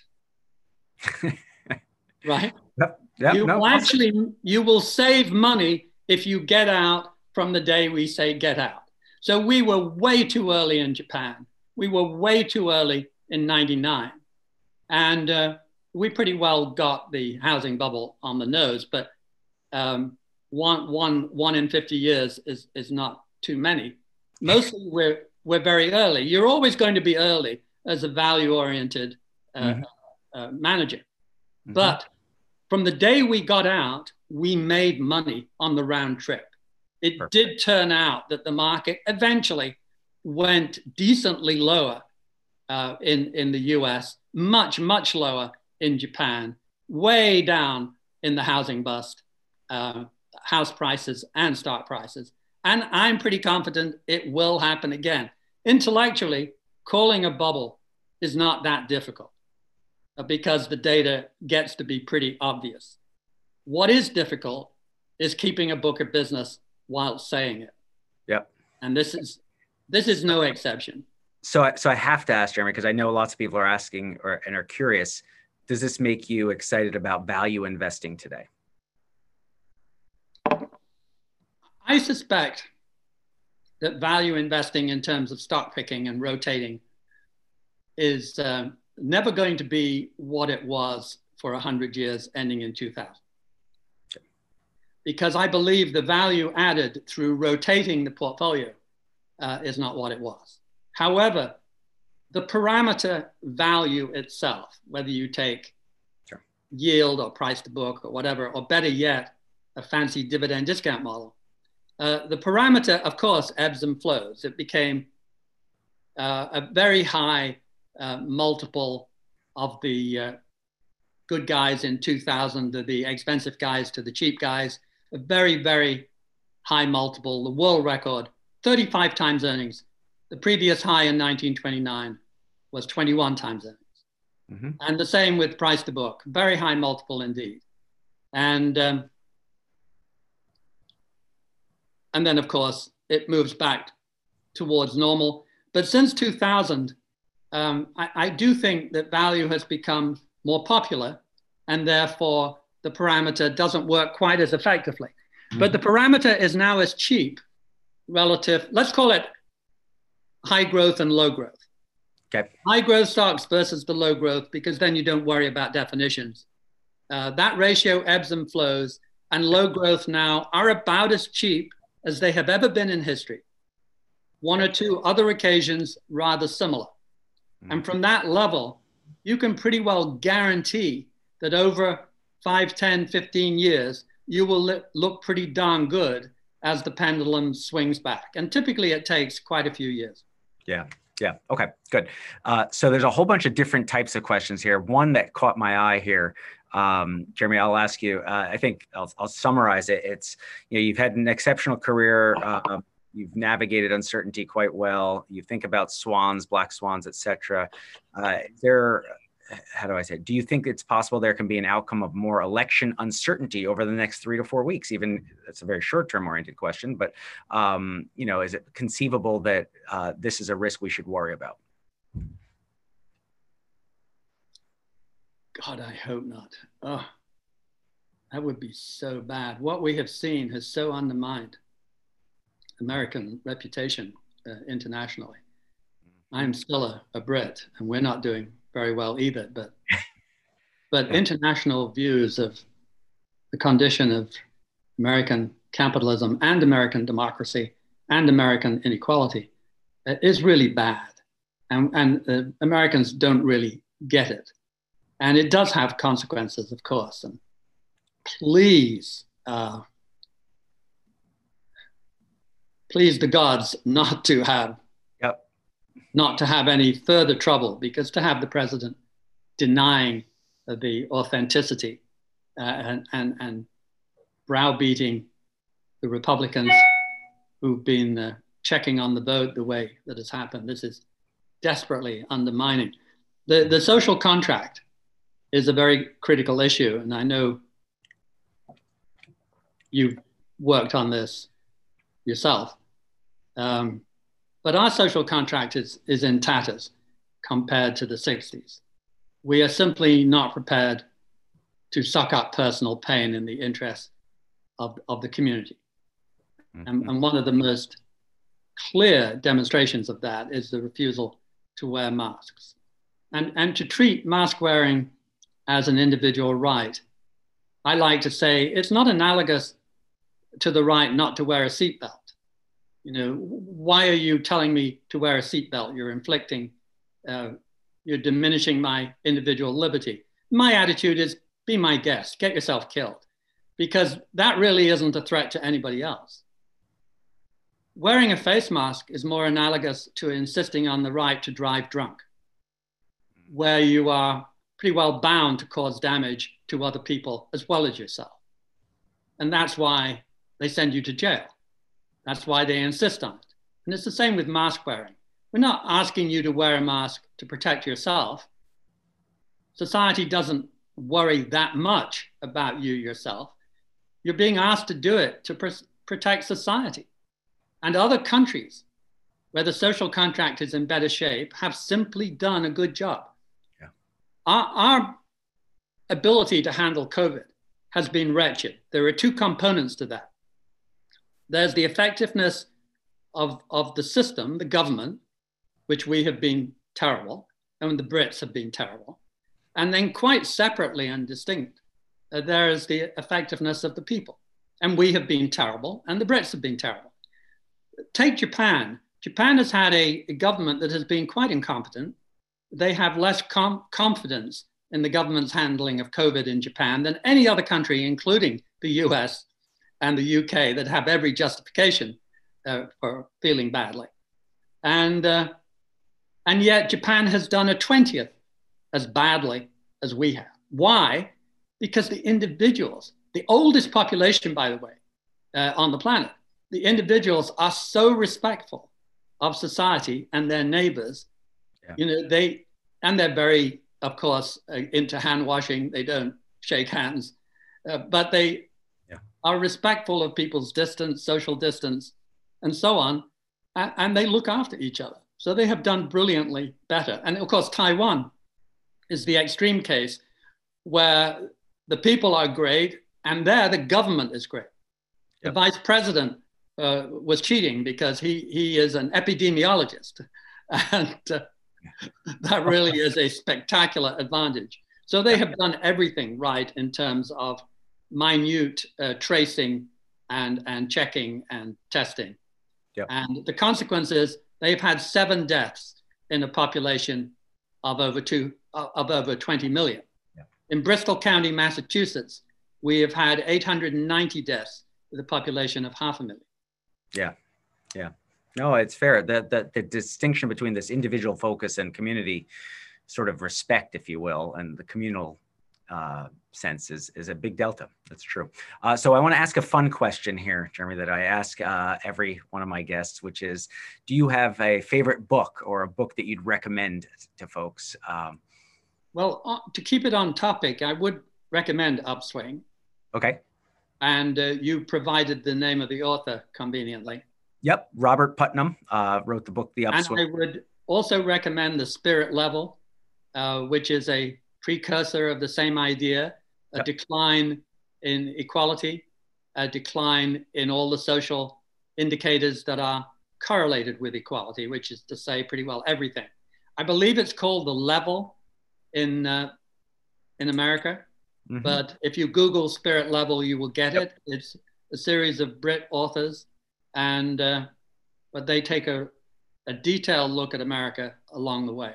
Speaker 3: <laughs> right?
Speaker 2: Yep. Yep.
Speaker 3: You no, actually you will save money if you get out from the day we say get out. So we were way too early in Japan. We were way too early in 99. And uh, we pretty well got the housing bubble on the nose, but um, one, one, one in 50 years is, is not too many. Mostly <laughs> we're, we're very early. You're always going to be early as a value oriented uh, mm-hmm. uh, manager. Mm-hmm. But from the day we got out, we made money on the round trip. It Perfect. did turn out that the market eventually went decently lower uh, in, in the US, much, much lower in Japan, way down in the housing bust. Uh, house prices and stock prices. And I'm pretty confident it will happen again. Intellectually, calling a bubble is not that difficult uh, because the data gets to be pretty obvious. What is difficult is keeping a book of business while saying it.
Speaker 2: Yep.
Speaker 3: And this is this is no exception.
Speaker 2: So, so I have to ask Jeremy because I know lots of people are asking or and are curious. Does this make you excited about value investing today?
Speaker 3: I suspect that value investing in terms of stock picking and rotating is uh, never going to be what it was for 100 years ending in 2000. Because I believe the value added through rotating the portfolio uh, is not what it was. However, the parameter value itself, whether you take sure. yield or price to book or whatever, or better yet, a fancy dividend discount model, uh, the parameter, of course, ebbs and flows. It became uh, a very high uh, multiple of the uh, good guys in 2000 to the expensive guys to the cheap guys. A very, very high multiple, the world record, 35 times earnings. The previous high in 1929 was 21 times earnings. Mm-hmm. And the same with price to book, very high multiple indeed. And um, and then, of course, it moves back towards normal. But since 2000, um, I, I, do think that value has become more popular and therefore the parameter doesn't work quite as effectively. Mm-hmm. But the parameter is now as cheap relative, let's call it high growth and low growth.
Speaker 2: Okay.
Speaker 3: High growth stocks versus the low growth, because then you don't worry about definitions. Uh, that ratio ebbs and flows, and low growth now are about as cheap as they have ever been in history. One or two other occasions rather similar. Mm-hmm. And from that level, you can pretty well guarantee that over 5, 10, 15 years, you will look pretty darn good as the pendulum swings back. And typically it takes quite a few years.
Speaker 2: Yeah. Yeah. Okay. Good. Uh, so there's a whole bunch of different types of questions here. One that caught my eye here, um, Jeremy. I'll ask you. Uh, I think I'll, I'll, summarize it. It's you know you've had an exceptional career. Uh, you've navigated uncertainty quite well. You think about swans, black swans, etc. Uh, there how do I say? Do you think it's possible there can be an outcome of more election uncertainty over the next three to four weeks? Even that's a very short-term oriented question, but um, you know, is it conceivable that uh, this is a risk we should worry about?
Speaker 3: God, I hope not. Oh, that would be so bad. What we have seen has so undermined American reputation uh, internationally. I'm still a, a Brit, and we're not doing very well either. But <laughs> but international views of the condition of American capitalism and American democracy and American inequality is really bad, and and uh, Americans don't really get it, and it does have consequences, of course. And please. Uh, please the gods not to have not to have any further trouble because to have the president denying the authenticity uh, and, and, and browbeating the Republicans who've been uh, checking on the vote the way that has happened, this is desperately undermining. The, the social contract is a very critical issue, and I know you've worked on this yourself. Um, but our social contract is, is in tatters compared to the 60s. We are simply not prepared to suck up personal pain in the interest of, of the community. Mm-hmm. And, and one of the most clear demonstrations of that is the refusal to wear masks. And, and to treat mask wearing as an individual right, I like to say it's not analogous to the right not to wear a seatbelt you know, why are you telling me to wear a seatbelt? You're inflicting, uh, you're diminishing my individual liberty. My attitude is be my guest, get yourself killed, because that really isn't a threat to anybody else. Wearing a face mask is more analogous to insisting on the right to drive drunk, where you are pretty well bound to cause damage to other people as well as yourself. And that's why they send you to jail that's why they insist on it. And it's the same with mask wearing. We're not asking you to wear a mask to protect yourself. Society doesn't worry that much about you yourself. You're being asked to do it to pr- protect society. And other countries where the social contract is in better shape have simply done a good job. Yeah. Our, our ability to handle COVID has been wretched. There are two components to that. There's the effectiveness of, of the system, the government, which we have been terrible, and the Brits have been terrible. And then, quite separately and distinct, uh, there is the effectiveness of the people. And we have been terrible, and the Brits have been terrible. Take Japan. Japan has had a, a government that has been quite incompetent. They have less com- confidence in the government's handling of COVID in Japan than any other country, including the US and the UK that have every justification uh, for feeling badly. And, uh, and yet Japan has done a 20th as badly as we have. Why? Because the individuals, the oldest population, by the way, uh, on the planet, the individuals are so respectful of society and their neighbors. Yeah. You know, they, and they're very, of course, uh, into hand washing. They don't shake hands, uh, but they, are respectful of people's distance, social distance, and so on, and they look after each other. So they have done brilliantly better. And of course, Taiwan is the extreme case where the people are great and there the government is great. Yep. The vice president uh, was cheating because he, he is an epidemiologist. <laughs> And uh, that really is a spectacular advantage. So they have done everything right in terms of minute uh, tracing and, and checking and testing. Yep. And the consequence is they've had seven deaths in a population of over two of over 20 million. Yep. In Bristol County, Massachusetts, we have had 890 deaths with a population of half a million.
Speaker 2: Yeah, yeah. No, it's fair. That the, the distinction between this individual focus and community sort of respect, if you will, and the communal uh, sense is, is a big delta. That's true. Uh, so I want to ask a fun question here, Jeremy, that I ask uh, every one of my guests, which is, do you have a favorite book or a book that you'd recommend to folks? Um,
Speaker 3: well, uh, to keep it on topic, I would recommend Upswing.
Speaker 2: Okay.
Speaker 3: And uh, you provided the name of the author conveniently.
Speaker 2: Yep, Robert Putnam uh, wrote the book The Upswing.
Speaker 3: And I would also recommend The Spirit Level, which is a precursor of the same idea a yep. decline in equality, a decline in all the social indicators that are correlated with equality, which is to say, pretty well everything. I believe it's called the level in uh, in America, mm-hmm. but if you Google Spirit Level, you will get yep. it. It's a series of Brit authors, and uh, but they take a, a detailed look at America along the way.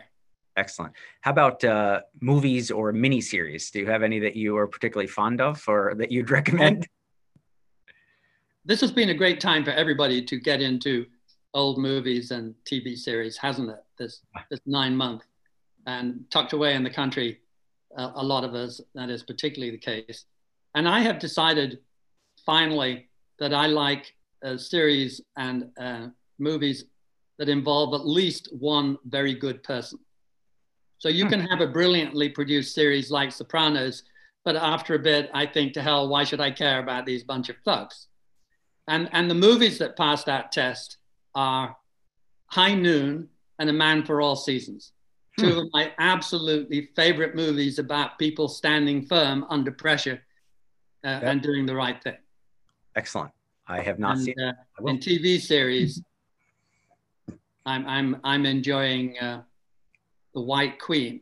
Speaker 2: Excellent. How about uh, movies or miniseries? Do you have any that you are particularly fond of or that you'd recommend? <laughs>
Speaker 3: This has been a great time for everybody to get into old movies and TV series, hasn't it? This this nine month and tucked away in the country, uh, a lot of us that is particularly the case. And I have decided finally that I like a series and uh, movies that involve at least one very good person. So you hmm. can have a brilliantly produced series like Sopranos, but after a bit, I think to hell, why should I care about these bunch of thugs? And, and the movies that pass that test are High Noon and A Man for All Seasons. Two hmm. of my absolutely favorite movies about people standing firm under pressure uh, yep. and doing the right thing.
Speaker 2: Excellent. I have not and, seen uh,
Speaker 3: in TV series. I'm I'm I'm enjoying uh, the White Queen.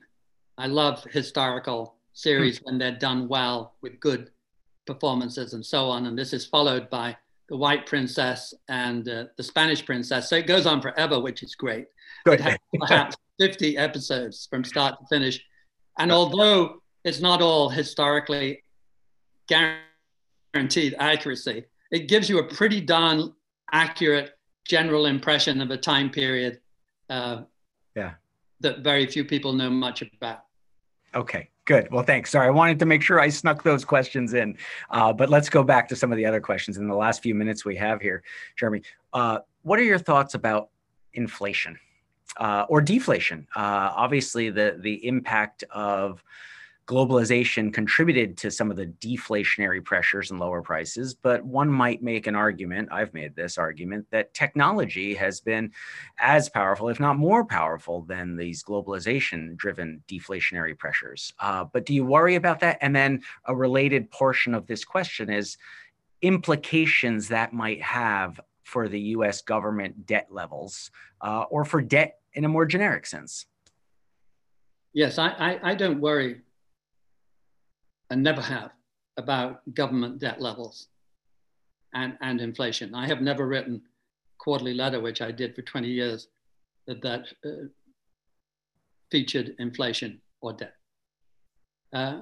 Speaker 3: I love historical series when they're done well with good performances and so on. And this is followed by The White Princess and uh, The Spanish Princess. So it goes on forever, which is great. Good. It has perhaps 50 episodes from start to finish. And although it's not all historically guaranteed accuracy, it gives you a pretty darn accurate general impression of a time period. Uh, that very few people know much about.
Speaker 2: Okay, good. Well, thanks. Sorry, I wanted to make sure I snuck those questions in. Uh, but let's go back to some of the other questions in the last few minutes we have here. Jeremy, uh, what are your thoughts about inflation uh, or deflation? Uh, obviously, the the impact of globalization contributed to some of the deflationary pressures and lower prices, but one might make an argument, I've made this argument, that technology has been as powerful, if not more powerful, than these globalization driven deflationary pressures. Uh, but do you worry about that? And then a related portion of this question is implications that might have for the US government debt levels uh, or for debt in a more generic sense.
Speaker 3: Yes, I, I, I don't worry and never have about government debt levels and, and inflation. I have never written quarterly letter, which I did for 20 years, that, that uh, featured inflation or debt. Uh,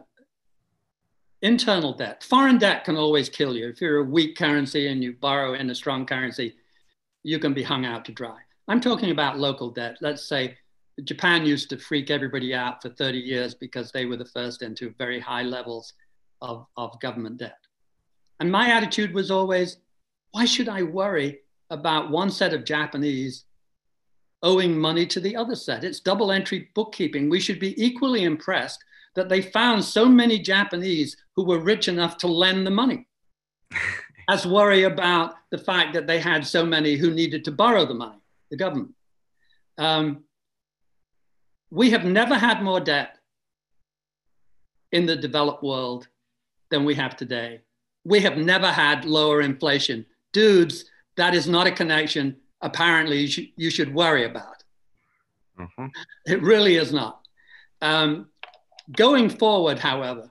Speaker 3: internal debt, foreign debt can always kill you. If you're a weak currency and you borrow in a strong currency, you can be hung out to dry. I'm talking about local debt. Let's say Japan used to freak everybody out for 30 years because they were the first into very high levels of, of government debt. And my attitude was always, why should I worry about one set of Japanese owing money to the other set? It's double entry bookkeeping. We should be equally impressed that they found so many Japanese who were rich enough to lend the money <laughs> as worry about the fact that they had so many who needed to borrow the money, the government. Um, we have never had more debt in the developed world than we have today. We have never had lower inflation. Dudes, that is not a connection apparently you should, you should worry about. Mm-hmm. It really is not. Um, going forward, however,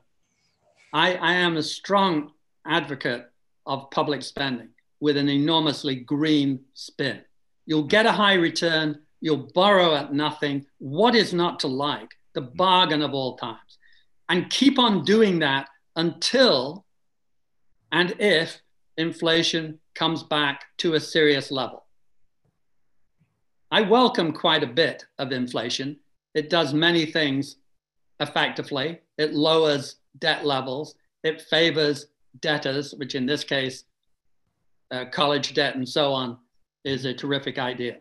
Speaker 3: I, I am a strong advocate of public spending with an enormously green spin. You'll get a high return You'll borrow at nothing. What is not to like? The bargain of all times. And keep on doing that until and if inflation comes back to a serious level. I welcome quite a bit of inflation. It does many things effectively. It lowers debt levels. It favors debtors, which in this case, uh, college debt and so on, is a terrific idea.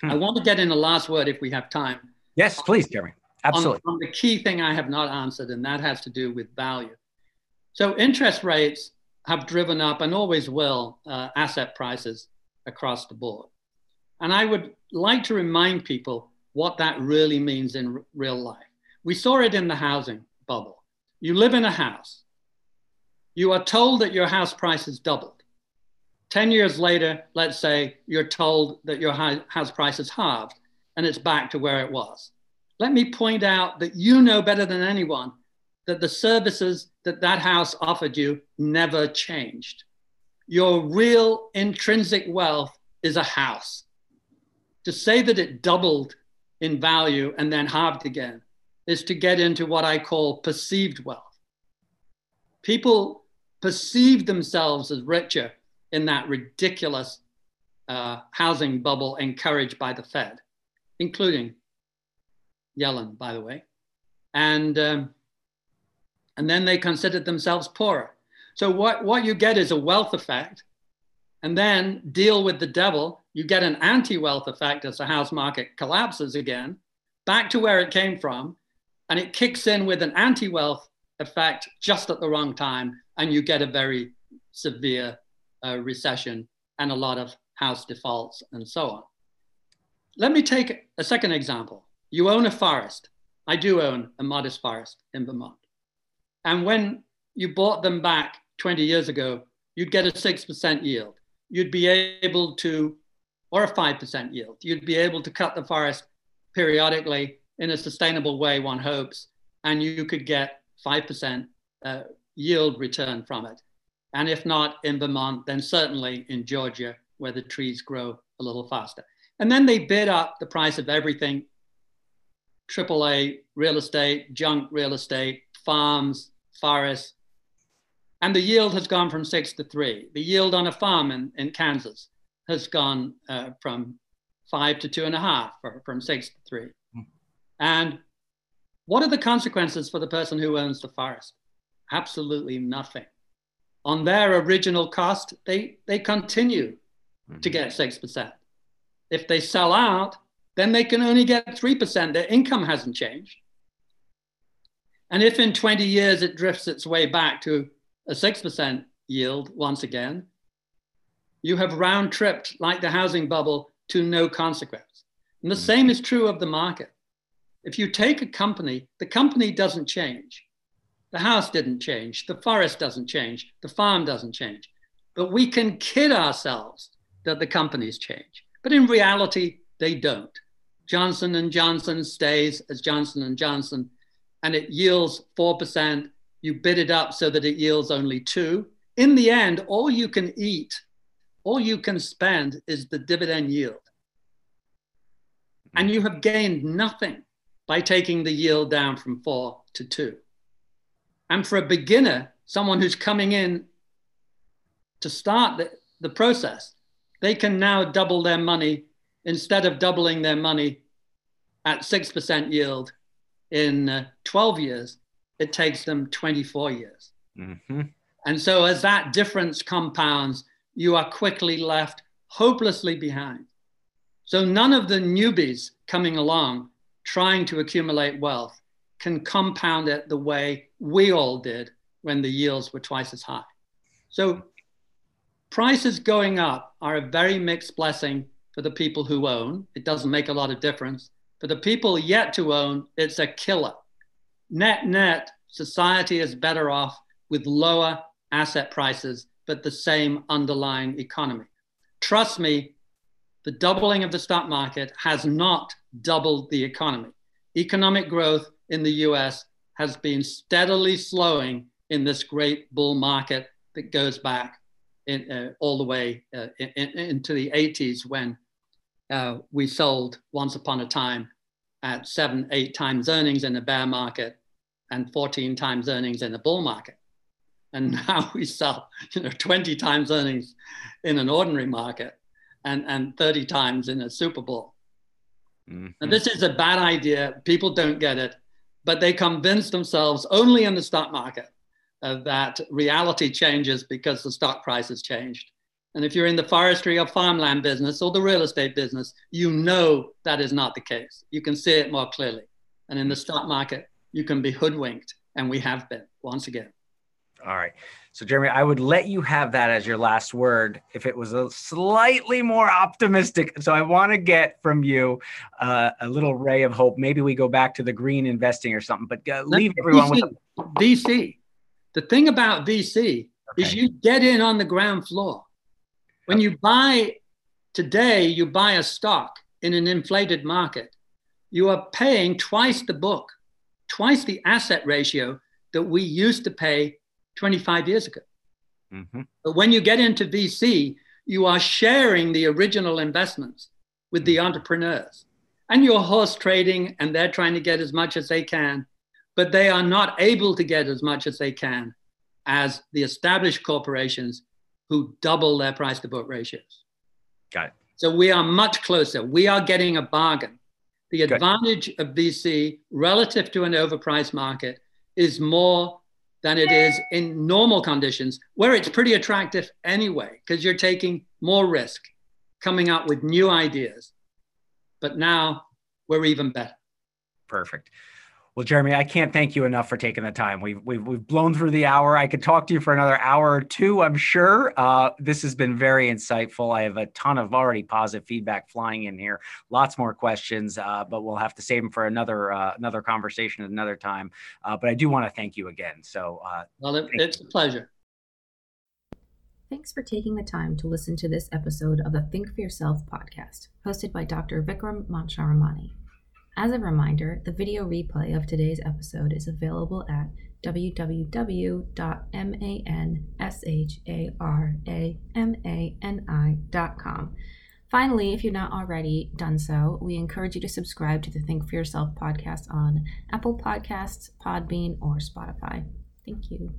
Speaker 3: Hmm. I want to get in the last word if we have time.
Speaker 2: Yes, please, Jeremy. Absolutely.
Speaker 3: On, on the key thing I have not answered, and that has to do with value. So interest rates have driven up and always will uh, asset prices across the board. And I would like to remind people what that really means in r- real life. We saw it in the housing bubble. You live in a house, you are told that your house price has doubled. 10 years later, let's say you're told that your house price is halved and it's back to where it was. Let me point out that you know better than anyone that the services that that house offered you never changed. Your real intrinsic wealth is a house. To say that it doubled in value and then halved again is to get into what I call perceived wealth. People perceive themselves as richer in that ridiculous uh, housing bubble encouraged by the Fed, including Yellen, by the way. And, um, and then they considered themselves poorer. So what, what you get is a wealth effect. And then deal with the devil, you get an anti wealth effect as the house market collapses again, back to where it came from. And it kicks in with an anti wealth effect just at the wrong time. And you get a very severe uh, recession and a lot of house defaults and so on. Let me take a second example. You own a forest. I do own a modest forest in Vermont. And when you bought them back 20 years ago, you'd get a 6% yield. You'd be able to, or a 5% yield, you'd be able to cut the forest periodically in a sustainable way, one hopes, and you could get 5% uh, yield return from it. And if not in Vermont, then certainly in Georgia, where the trees grow a little faster. And then they bid up the price of everything AAA real estate, junk real estate, farms, forests. And the yield has gone from six to three. The yield on a farm in, in Kansas has gone uh, from five to two and a half, or from six to three. Mm. And what are the consequences for the person who owns the forest? Absolutely nothing. On their original cost, they, they continue mm-hmm. to get 6%. If they sell out, then they can only get 3%. Their income hasn't changed. And if in 20 years it drifts its way back to a 6% yield once again, you have round tripped, like the housing bubble, to no consequence. And the mm-hmm. same is true of the market. If you take a company, the company doesn't change. The house didn't change. The forest doesn't change. The farm doesn't change. But we can kid ourselves that the companies change. But in reality, they don't. Johnson and Johnson stays as Johnson and Johnson, and it yields 4%. You bid it up so that it yields only two. In the end, all you can eat, all you can spend is the dividend yield. And you have gained nothing by taking the yield down from four to two. And for a beginner, someone who's coming in to start the, the process, they can now double their money instead of doubling their money at 6% yield in uh, 12 years, it takes them 24 years. Mm-hmm. And so, as that difference compounds, you are quickly left hopelessly behind. So, none of the newbies coming along trying to accumulate wealth can compound it the way we all did when the yields were twice as high. So, prices going up are a very mixed blessing for the people who own. It doesn't make a lot of difference. For the people yet to own, it's a killer. Net, net, society is better off with lower asset prices, but the same underlying economy. Trust me, the doubling of the stock market has not doubled the economy. Economic growth in the US has been steadily slowing in this great bull market that goes back in, uh, all the way uh, in, in, into the 80s when uh, we sold once upon a time at seven, eight times earnings in a bear market and 14 times earnings in a bull market. And <laughs> now we sell, you know, 20 times earnings in an ordinary market. and, and 30 times in a Super Bowl. Mm-hmm. And this is a bad idea. People don't get it, but they convince themselves only in the stock market uh, that reality changes because the stock price has changed. And if you're in the forestry or farmland business or the real estate business, you know that is not the case. You can see it more clearly. And in the stock market, you can be hoodwinked, and we have been once again.
Speaker 2: All right. So, Jeremy, I would let you have that as your last word if it was a slightly more optimistic. So, I want to get from you uh, a little ray of hope. Maybe we go back to the green investing or something, but uh, leave everyone
Speaker 3: with VC. The thing about VC okay. is you get in on the ground floor. When you buy today, you buy a stock in an inflated market, you are paying twice the book, twice the asset ratio that we used to pay 25 years ago. Mm-hmm. But when you get into VC, you are sharing the original investments with the mm-hmm. entrepreneurs. And you're horse trading, and they're trying to get as much as they can, but they are not able to get as much as they can as the established corporations who double their price to book ratios.
Speaker 2: Got it.
Speaker 3: So we are much closer. We are getting a bargain. The advantage of VC relative to an overpriced market is more than it is in normal conditions where it's pretty attractive anyway, because you're taking more risk, coming up with new ideas. But now we're even better.
Speaker 2: Perfect. Well, Jeremy, I can't thank you enough for taking the time. We've, we've, we've blown through the hour. I could talk to you for another hour or two, I'm sure. Uh, this has been very insightful. I have a ton of already positive feedback flying in here. Lots more questions, uh, but we'll have to save them for another uh, another conversation at another time. Uh, but I do want to thank you again. So, uh,
Speaker 3: well, it, it's a pleasure.
Speaker 1: Thanks for taking the time to listen to this episode of the Think for Yourself podcast, hosted by Dr. Vikram Mansharamani. As a reminder, the video replay of today's episode is available at www.mansharamani.com. Finally, if you're not already done so, we encourage you to subscribe to the Think for Yourself podcast on Apple Podcasts, Podbean, or Spotify. Thank you.